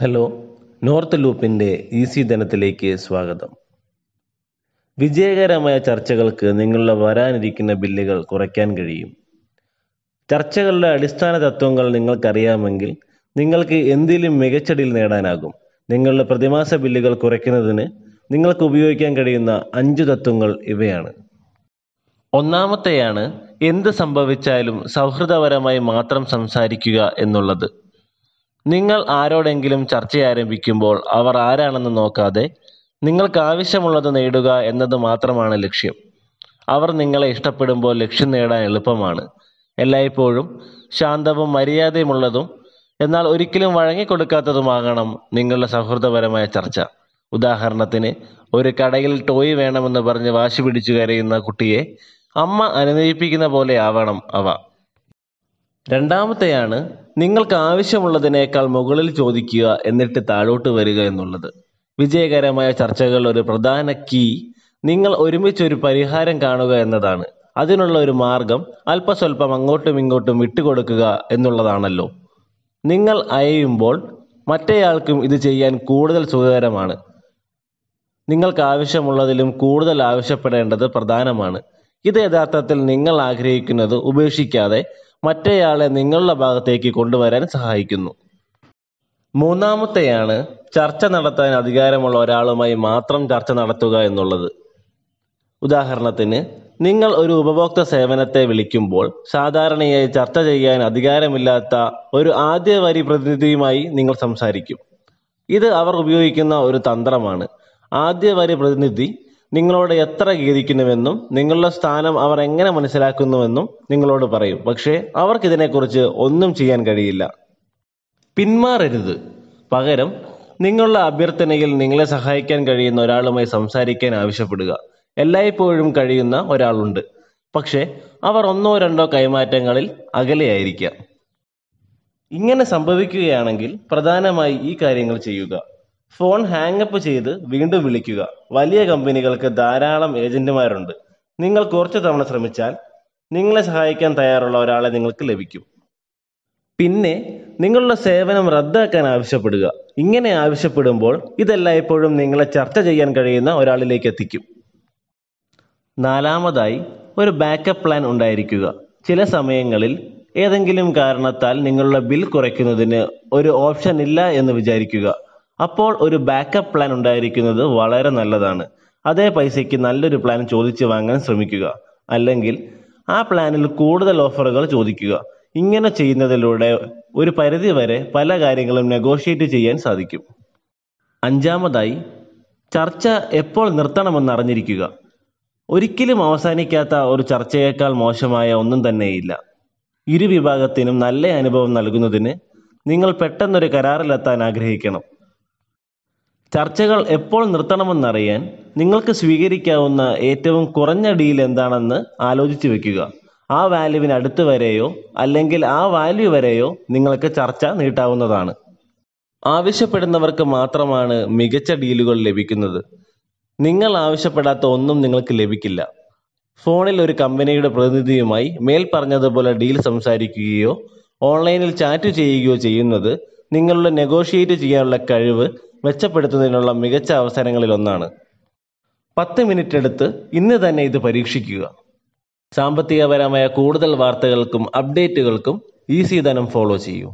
Hello north ലൂപ്പിന്റെ ഈസി ധനത്തിലേക്ക് സ്വാഗതം. വിജയകരമായ ചർച്ചകൾക്ക് നിങ്ങളുടെ വരാനിരിക്കുന്ന ബില്ലുകൾ കുറയ്ക്കാൻ കഴിയും. ചർച്ചകളുടെ അടിസ്ഥാന തത്വങ്ങൾ നിങ്ങൾക്കറിയാമെങ്കിൽ നിങ്ങൾക്ക് എന്തിലും മികച്ച ഡീൽ നേടാനാകും. നിങ്ങളുടെ പ്രതിമാസ ബില്ലുകൾ കുറയ്ക്കുന്നതിന് നിങ്ങൾക്ക് ഉപയോഗിക്കാൻ കഴിയുന്ന അഞ്ച് തത്വങ്ങൾ ഇവയാണ്. ഒന്നാമത്തെയാണ് എന്ത് സംഭവിച്ചാലും സൗഹൃദപരമായി മാത്രം സംസാരിക്കുക എന്നുള്ളത്. നിങ്ങൾ ആരോടെങ്കിലും ചർച്ച ആരംഭിക്കുമ്പോൾ അവർ ആരാണെന്ന് നോക്കാതെ നിങ്ങൾക്ക് ആവശ്യമുള്ളത് നേടുക എന്നത് മാത്രമാണ് ലക്ഷ്യം. അവർ നിങ്ങളെ ഇഷ്ടപ്പെടുമ്പോൾ ലക്ഷ്യം നേടാൻ എളുപ്പമാണ്. എല്ലായ്പ്പോഴും ശാന്തവും മര്യാദയുമുള്ളതും എന്നാൽ ഒരിക്കലും വഴങ്ങിക്കൊടുക്കാത്തതുമാകണം നിങ്ങളുടെ സൗഹൃദപരമായ ചർച്ച. ഉദാഹരണത്തിന് ഒരു കടയിൽ ടോയ് വേണമെന്ന് പറഞ്ഞ് വാശി പിടിച്ചു കരയുന്ന കുട്ടിയെ അമ്മ അനുനയിപ്പിക്കുന്ന പോലെ ആവണം അവ. രണ്ടാമത്തെയാണ് നിങ്ങൾക്ക് ആവശ്യമുള്ളതിനേക്കാൾ മുകളിൽ ചോദിക്കുക എന്നിട്ട് താഴോട്ട് വരിക എന്നുള്ളത്. വിജയകരമായ ചർച്ചകൾ ഒരു പ്രധാന കീ നിങ്ങൾ ഒരുമിച്ച് ഒരു പരിഹാരം കാണുക എന്നതാണ്. അതിനുള്ള ഒരു മാർഗം അല്പസ്വല്പം അങ്ങോട്ടും ഇങ്ങോട്ടും വിട്ടുകൊടുക്കുക എന്നുള്ളതാണല്ലോ. നിങ്ങൾ അയയുമ്പോൾ മറ്റേയാൾക്കും ഇത് ചെയ്യാൻ കൂടുതൽ സുഖകരമാണ്. നിങ്ങൾക്ക് ആവശ്യമുള്ളതിലും കൂടുതൽ ആവശ്യപ്പെടേണ്ടത് പ്രധാനമാണ്. ഇത് യഥാർത്ഥത്തിൽ നിങ്ങൾ ആഗ്രഹിക്കുന്നത് ഉപേക്ഷിക്കാതെ മറ്റേയാളെ നിങ്ങളുടെ ഭാഗത്തേക്ക് കൊണ്ടുവരാൻ സഹായിക്കുന്നു. മൂന്നാമത്തെയാണ് ചർച്ച നടത്താൻ അധികാരമുള്ള ഒരാളുമായി മാത്രം ചർച്ച നടത്തുക എന്നുള്ളത്. ഉദാഹരണത്തിന് നിങ്ങൾ ഒരു ഉപഭോക്തൃ സേവനത്തെ വിളിക്കുമ്പോൾ സാധാരണയായി ചർച്ച ചെയ്യാൻ അധികാരമില്ലാത്ത ഒരു ആദ്യ വരി പ്രതിനിധിയുമായി നിങ്ങൾ സംസാരിക്കും. ഇത് അവർ ഉപയോഗിക്കുന്ന ഒരു തന്ത്രമാണ്. ആദ്യ വരി പ്രതിനിധി നിങ്ങളോട് എത്ര ഖേദിക്കുന്നുവെന്നും നിങ്ങളുടെ സ്ഥാനം അവർ എങ്ങനെ മനസ്സിലാക്കുന്നുവെന്നും നിങ്ങളോട് പറയും. പക്ഷേ അവർക്കിതിനെക്കുറിച്ച് ഒന്നും ചെയ്യാൻ കഴിയില്ല. പിന്മാറരുത്. പകരം നിങ്ങളുടെ അഭ്യർത്ഥനയിൽ നിങ്ങളെ സഹായിക്കാൻ കഴിയുന്ന ഒരാളുമായി സംസാരിക്കാൻ ആവശ്യപ്പെടുക. എല്ലായ്പ്പോഴും കഴിയുന്ന ഒരാളുണ്ട്. പക്ഷേ അവർ ഒന്നോ രണ്ടോ കൈമാറ്റങ്ങളിൽ അകലെയായിരിക്കാം ഇങ്ങനെ സംഭവിക്കുകയാണെങ്കിൽ പ്രധാനമായി ഈ കാര്യങ്ങൾ ചെയ്യുക. ഫോൺ ഹാങ്ങപ്പ് ചെയ്ത് വീണ്ടും വിളിക്കുക. വലിയ കമ്പനികൾക്ക് ധാരാളം ഏജന്റുമാരുണ്ട്. നിങ്ങൾ കുറച്ച് തവണ ശ്രമിച്ചാൽ നിങ്ങളെ സഹായിക്കാൻ തയ്യാറുള്ള ഒരാളെ നിങ്ങൾക്ക് ലഭിക്കും. പിന്നെ നിങ്ങളുടെ സേവനം റദ്ദാക്കാൻ ആവശ്യപ്പെടുക. ഇങ്ങനെ ആവശ്യപ്പെടുമ്പോൾ ഇതെല്ലായ്പ്പോഴും നിങ്ങളെ ചർച്ച ചെയ്യാൻ കഴിയുന്ന ഒരാളിലേക്ക് എത്തിക്കും. നാലാമതായി ഒരു ബാക്കപ്പ് പ്ലാൻ ഉണ്ടായിരിക്കുക. ചില സമയങ്ങളിൽ ഏതെങ്കിലും കാരണത്താൽ നിങ്ങളുടെ ബിൽ കുറയ്ക്കുന്നതിന് ഒരു ഓപ്ഷൻ ഇല്ല എന്ന് വിചാരിക്കുക. അപ്പോൾ ഒരു ബാക്കപ്പ് പ്ലാൻ ഉണ്ടായിരിക്കുന്നത് വളരെ നല്ലതാണ്. അതേ പൈസയ്ക്ക് നല്ലൊരു പ്ലാൻ ചോദിച്ചു വാങ്ങാൻ ശ്രമിക്കുക. അല്ലെങ്കിൽ ആ പ്ലാനിൽ കൂടുതൽ ഓഫറുകൾ ചോദിക്കുക. ഇങ്ങനെ ചെയ്യുന്നതിലൂടെ ഒരു പരിധി വരെ പല കാര്യങ്ങളും നെഗോഷിയേറ്റ് ചെയ്യാൻ സാധിക്കും. അഞ്ചാമതായി ചർച്ച എപ്പോൾ നിർത്തണമെന്ന് അറിഞ്ഞിരിക്കുക. ഒരിക്കലും അവസാനിക്കാത്ത ഒരു ചർച്ചയേക്കാൾ മോശമായ ഒന്നും തന്നെയില്ല. ഇരു വിഭാഗത്തിനും നല്ല അനുഭവം നൽകുന്നതിന് നിങ്ങൾ പെട്ടെന്നൊരു കരാറിലെത്താൻ ആഗ്രഹിക്കണം. ചർച്ചകൾ എപ്പോൾ നിർത്തണമെന്നറിയാൻ നിങ്ങൾക്ക് സ്വീകരിക്കാവുന്ന ഏറ്റവും കുറഞ്ഞ ഡീൽ എന്താണെന്ന് ആലോചിച്ച് വെക്കുക. ആ വാല്യുവിന് അടുത്ത് വരെയോ അല്ലെങ്കിൽ ആ വാല്യൂ വരെയോ നിങ്ങൾക്ക് ചർച്ച നീട്ടാവുന്നതാണ്. ആവശ്യപ്പെടുന്നവർക്ക് മാത്രമാണ് മികച്ച ഡീലുകൾ ലഭിക്കുന്നത്. നിങ്ങൾ ആവശ്യപ്പെടാത്ത ഒന്നും നിങ്ങൾക്ക് ലഭിക്കില്ല. ഫോണിൽ ഒരു കമ്പനിയുടെ പ്രതിനിധിയുമായി മേൽ പറഞ്ഞതുപോലെ ഡീൽ സംസാരിക്കുകയോ ഓൺലൈനിൽ ചാറ്റ് ചെയ്യുകയോ ചെയ്യുന്നത് നിങ്ങളുടെ നെഗോഷിയേറ്റ് ചെയ്യാനുള്ള കഴിവ് മെച്ചപ്പെടുത്തുന്നതിനുള്ള മികച്ച അവസരങ്ങളിൽ ഒന്നാണ് പത്ത് മിനിറ്റ് എടുത്ത് ഇന്ന് തന്നെ ഇത് പരീക്ഷിക്കുക. സാമ്പത്തികപരമായ കൂടുതൽ വാർത്തകൾക്കും അപ്ഡേറ്റുകൾക്കും ഈ ധനം ഫോളോ ചെയ്യൂ.